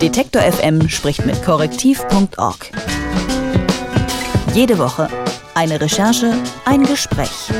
Detektor FM spricht mit korrektiv.org. Jede Woche eine Recherche, ein Gespräch.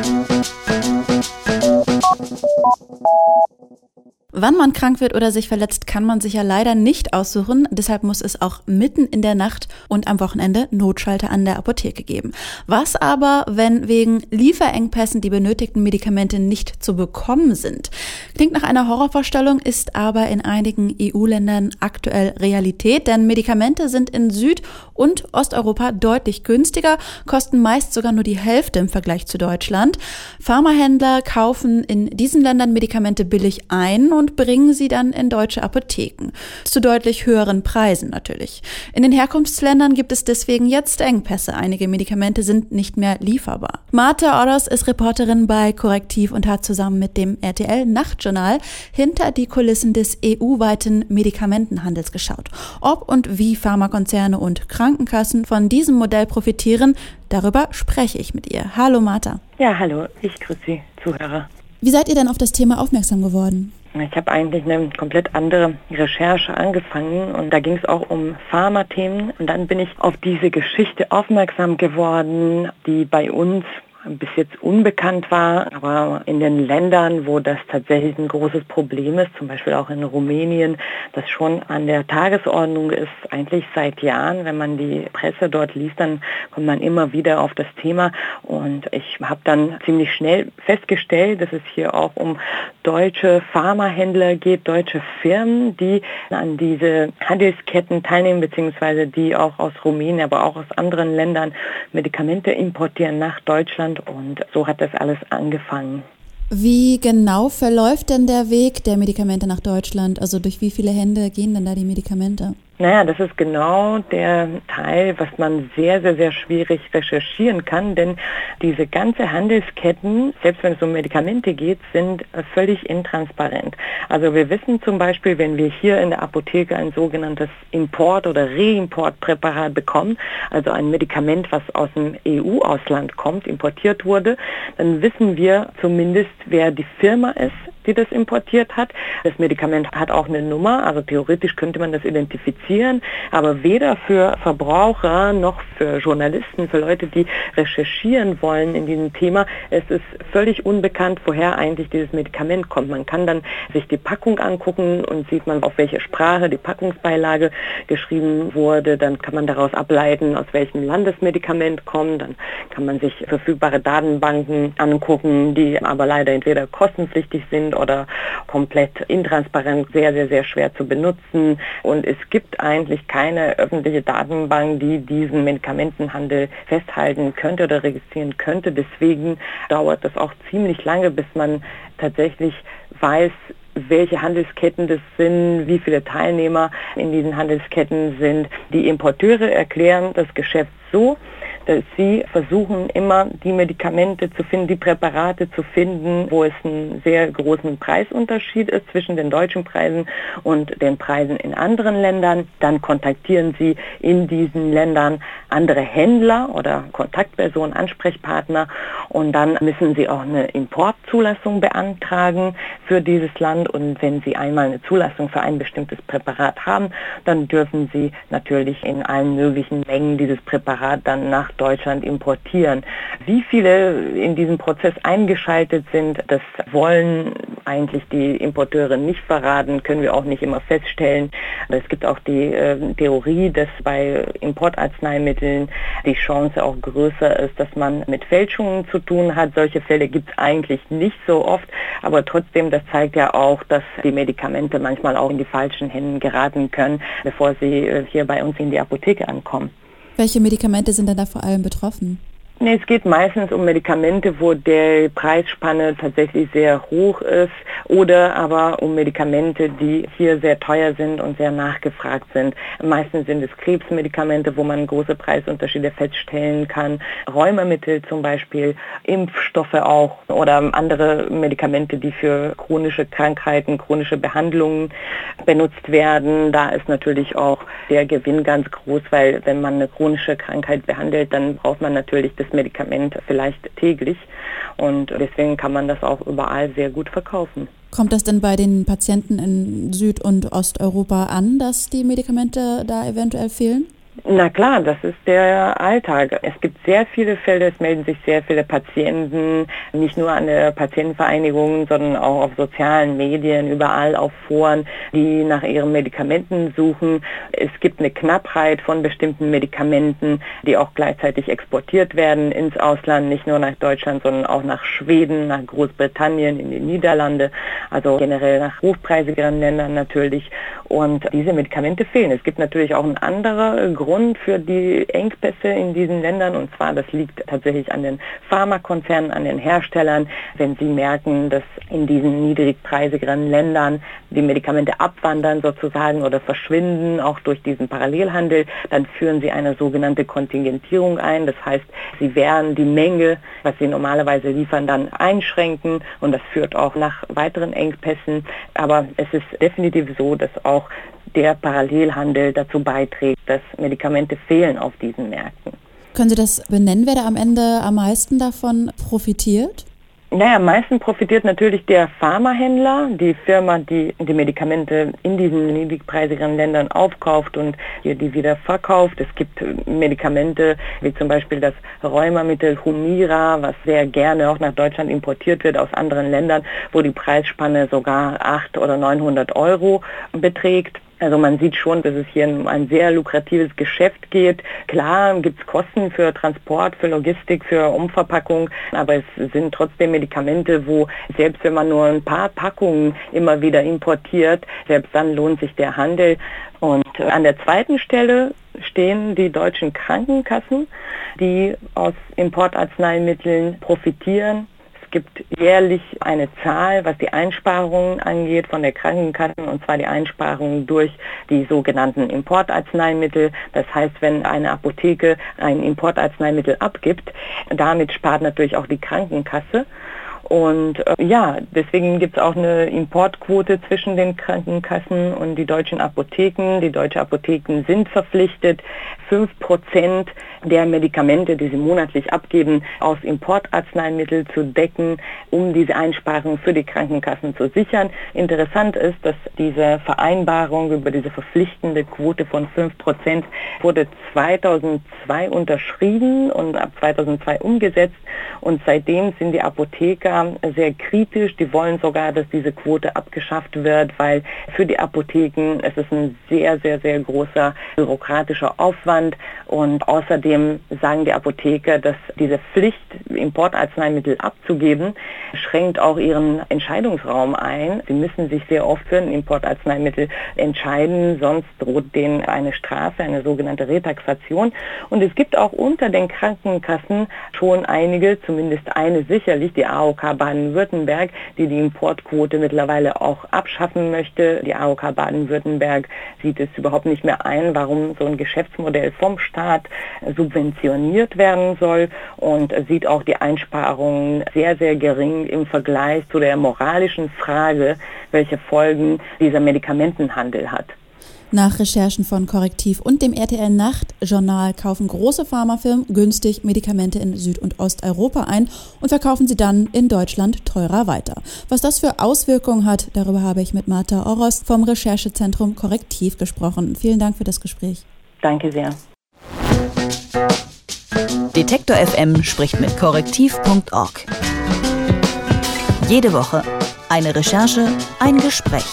Wann man krank wird oder sich verletzt, kann man sich ja leider nicht aussuchen. Deshalb muss es auch mitten in der Nacht und am Wochenende Notschalter an der Apotheke geben. Was aber, wenn wegen Lieferengpässen die benötigten Medikamente nicht zu bekommen sind? Klingt nach einer Horrorvorstellung, ist aber in einigen EU-Ländern aktuell Realität, denn Medikamente sind in Süd- und Osteuropa deutlich günstiger, kosten meist sogar nur die Hälfte im Vergleich zu Deutschland. Pharmahändler kaufen in diesen Ländern Medikamente billig ein und und bringen sie dann in deutsche Apotheken. Zu deutlich höheren Preisen natürlich. In den Herkunftsländern gibt es deswegen jetzt Engpässe. Einige Medikamente sind nicht mehr lieferbar. Marta Oros ist Reporterin bei Korrektiv und hat zusammen mit dem RTL Nachtjournal hinter die Kulissen des EU-weiten Medikamentenhandels geschaut. Ob und wie Pharmakonzerne und Krankenkassen von diesem Modell profitieren, darüber spreche ich mit ihr. Hallo Marta. Ja, hallo, ich grüße Sie, Zuhörer. Wie seid ihr denn auf das Thema aufmerksam geworden? Ich habe eigentlich eine komplett andere Recherche angefangen und da ging es auch um Pharmathemen und dann bin ich auf diese Geschichte aufmerksam geworden, die bei uns bis jetzt unbekannt war, aber in den Ländern, wo das tatsächlich ein großes Problem ist, zum Beispiel auch in Rumänien, das schon an der Tagesordnung ist, eigentlich seit Jahren, wenn man die Presse dort liest, dann kommt man immer wieder auf das Thema. Und ich habe dann ziemlich schnell festgestellt, dass es hier auch um deutsche Pharmahändler geht, deutsche Firmen, die an diese Handelsketten teilnehmen, beziehungsweise die auch aus Rumänien, aber auch aus anderen Ländern Medikamente importieren nach Deutschland und so hat das alles angefangen. Wie genau verläuft denn der Weg der Medikamente nach Deutschland? Also durch wie viele Hände gehen denn da die Medikamente? Naja, das ist genau der Teil, was man sehr, sehr, sehr schwierig recherchieren kann, denn diese ganze Handelsketten, selbst wenn es um Medikamente geht, sind völlig intransparent. Also wir wissen zum Beispiel, wenn wir hier in der Apotheke ein sogenanntes Import- oder Reimportpräparat bekommen, also ein Medikament, was aus dem EU-Ausland kommt, importiert wurde, dann wissen wir zumindest, wer die Firma ist, die das importiert hat. Das Medikament hat auch eine Nummer, also theoretisch könnte man das identifizieren, aber weder für Verbraucher noch für Journalisten, für Leute, die recherchieren wollen in diesem Thema, es ist völlig unbekannt, woher eigentlich dieses Medikament kommt. Man kann dann sich die Packung angucken und sieht man, auf welche Sprache die Packungsbeilage geschrieben wurde. Dann kann man daraus ableiten, aus welchem Land das Medikament kommt. Dann kann man sich verfügbare Datenbanken angucken, die aber leider entweder kostenpflichtig sind oder komplett intransparent, sehr, sehr, sehr schwer zu benutzen. Und es gibt eigentlich keine öffentliche Datenbank, die diesen Medikamentenhandel festhalten könnte oder registrieren könnte. Deswegen dauert das auch ziemlich lange, bis man tatsächlich weiß, welche Handelsketten das sind, wie viele Teilnehmer in diesen Handelsketten sind. Die Importeure erklären das Geschäft so, sie versuchen immer die Medikamente zu finden, die Präparate zu finden, wo es einen sehr großen Preisunterschied ist zwischen den deutschen Preisen und den Preisen in anderen Ländern. Dann kontaktieren sie in diesen Ländern andere Händler oder Kontaktpersonen, Ansprechpartner und dann müssen sie auch eine Importzulassung beantragen für dieses Land und wenn sie einmal eine Zulassung für ein bestimmtes Präparat haben, dann dürfen sie natürlich in allen möglichen Mengen dieses Präparat dann nach Deutschland importieren. Wie viele in diesem Prozess eingeschaltet sind, das wollen eigentlich die Importeure nicht verraten, können wir auch nicht immer feststellen. Es gibt auch die äh, Theorie, dass bei Importarzneimitteln die Chance auch größer ist, dass man mit Fälschungen zu tun hat. Solche Fälle gibt es eigentlich nicht so oft, aber trotzdem, das zeigt ja auch, dass die Medikamente manchmal auch in die falschen Hände geraten können, bevor sie äh, hier bei uns in die Apotheke ankommen. Welche Medikamente sind denn da vor allem betroffen? Nee, es geht meistens um Medikamente, wo der Preisspanne tatsächlich sehr hoch ist oder aber um Medikamente, die hier sehr teuer sind und sehr nachgefragt sind. Meistens sind es Krebsmedikamente, wo man große Preisunterschiede feststellen kann. Rheumamittel zum Beispiel, Impfstoffe auch oder andere Medikamente, die für chronische Krankheiten, chronische Behandlungen benutzt werden. Da ist natürlich auch der Gewinn ganz groß, weil wenn man eine chronische Krankheit behandelt, dann braucht man natürlich das Medikament vielleicht täglich. Und deswegen kann man das auch überall sehr gut verkaufen. Kommt das denn bei den Patienten in Süd- und Osteuropa an, dass die Medikamente da eventuell fehlen? Na klar, das ist der Alltag. Es gibt sehr viele Fälle, es melden sich sehr viele Patienten, nicht nur an der Patientenvereinigung, sondern auch auf sozialen Medien, überall auf Foren, die nach ihren Medikamenten suchen. Es gibt eine Knappheit von bestimmten Medikamenten, die auch gleichzeitig exportiert werden ins Ausland, nicht nur nach Deutschland, sondern auch nach Schweden, nach Großbritannien, in die Niederlande, also generell nach hochpreisigeren Ländern natürlich. Und diese Medikamente fehlen. Es gibt natürlich auch ein anderer Grund, Grund für die Engpässe in diesen Ländern und zwar das liegt tatsächlich an den Pharmakonzernen, an den Herstellern. Wenn sie merken, dass in diesen niedrigpreisigeren Ländern die Medikamente abwandern sozusagen oder verschwinden, auch durch diesen Parallelhandel, dann führen sie eine sogenannte Kontingentierung ein. Das heißt, sie werden die Menge, was sie normalerweise liefern, dann einschränken und das führt auch nach weiteren Engpässen. Aber es ist definitiv so, dass auch der Parallelhandel dazu beiträgt, dass Medikamente fehlen auf diesen Märkten. Können Sie das benennen, wer da am Ende am meisten davon profitiert? Naja, am meisten profitiert natürlich der Pharmahändler, die Firma, die die Medikamente in diesen niedrigpreisigeren Ländern aufkauft und die wieder verkauft. Es gibt Medikamente wie zum Beispiel das Rheumamittel Humira, was sehr gerne auch nach Deutschland importiert wird aus anderen Ländern, wo die Preisspanne sogar 800 oder 900 Euro beträgt. Also man sieht schon, dass es hier um ein sehr lukratives Geschäft geht. Klar gibt es Kosten für Transport, für Logistik, für Umverpackung, aber es sind trotzdem Medikamente, wo selbst wenn man nur ein paar Packungen immer wieder importiert, selbst dann lohnt sich der Handel. Und an der zweiten Stelle stehen die deutschen Krankenkassen, die aus Importarzneimitteln profitieren gibt jährlich eine Zahl, was die Einsparungen angeht von der Krankenkasse, und zwar die Einsparungen durch die sogenannten Importarzneimittel. Das heißt, wenn eine Apotheke ein Importarzneimittel abgibt, damit spart natürlich auch die Krankenkasse. Und äh, ja, deswegen gibt es auch eine Importquote zwischen den Krankenkassen und die deutschen Apotheken. Die deutschen Apotheken sind verpflichtet, 5% der Medikamente, die sie monatlich abgeben, aus Importarzneimitteln zu decken, um diese Einsparungen für die Krankenkassen zu sichern. Interessant ist, dass diese Vereinbarung über diese verpflichtende Quote von 5% wurde 2002 unterschrieben und ab 2002 umgesetzt und seitdem sind die Apotheker sehr kritisch. Die wollen sogar, dass diese Quote abgeschafft wird, weil für die Apotheken es ist ein sehr, sehr, sehr großer bürokratischer Aufwand und außerdem Außerdem sagen die Apotheker, dass diese Pflicht, Importarzneimittel abzugeben, schränkt auch ihren Entscheidungsraum ein. Sie müssen sich sehr oft für ein Importarzneimittel entscheiden, sonst droht denen eine Strafe, eine sogenannte Retaxation. Und es gibt auch unter den Krankenkassen schon einige, zumindest eine sicherlich, die AOK Baden-Württemberg, die die Importquote mittlerweile auch abschaffen möchte. Die AOK Baden-Württemberg sieht es überhaupt nicht mehr ein, warum so ein Geschäftsmodell vom Staat subventioniert werden soll und sieht auch die Einsparungen sehr, sehr gering im Vergleich zu der moralischen Frage, welche Folgen dieser Medikamentenhandel hat. Nach Recherchen von Korrektiv und dem RTL Nacht-Journal kaufen große Pharmafirmen günstig Medikamente in Süd- und Osteuropa ein und verkaufen sie dann in Deutschland teurer weiter. Was das für Auswirkungen hat, darüber habe ich mit Martha Oros vom Recherchezentrum Korrektiv gesprochen. Vielen Dank für das Gespräch. Danke sehr. Detektor FM spricht mit korrektiv.org. Jede Woche eine Recherche, ein Gespräch.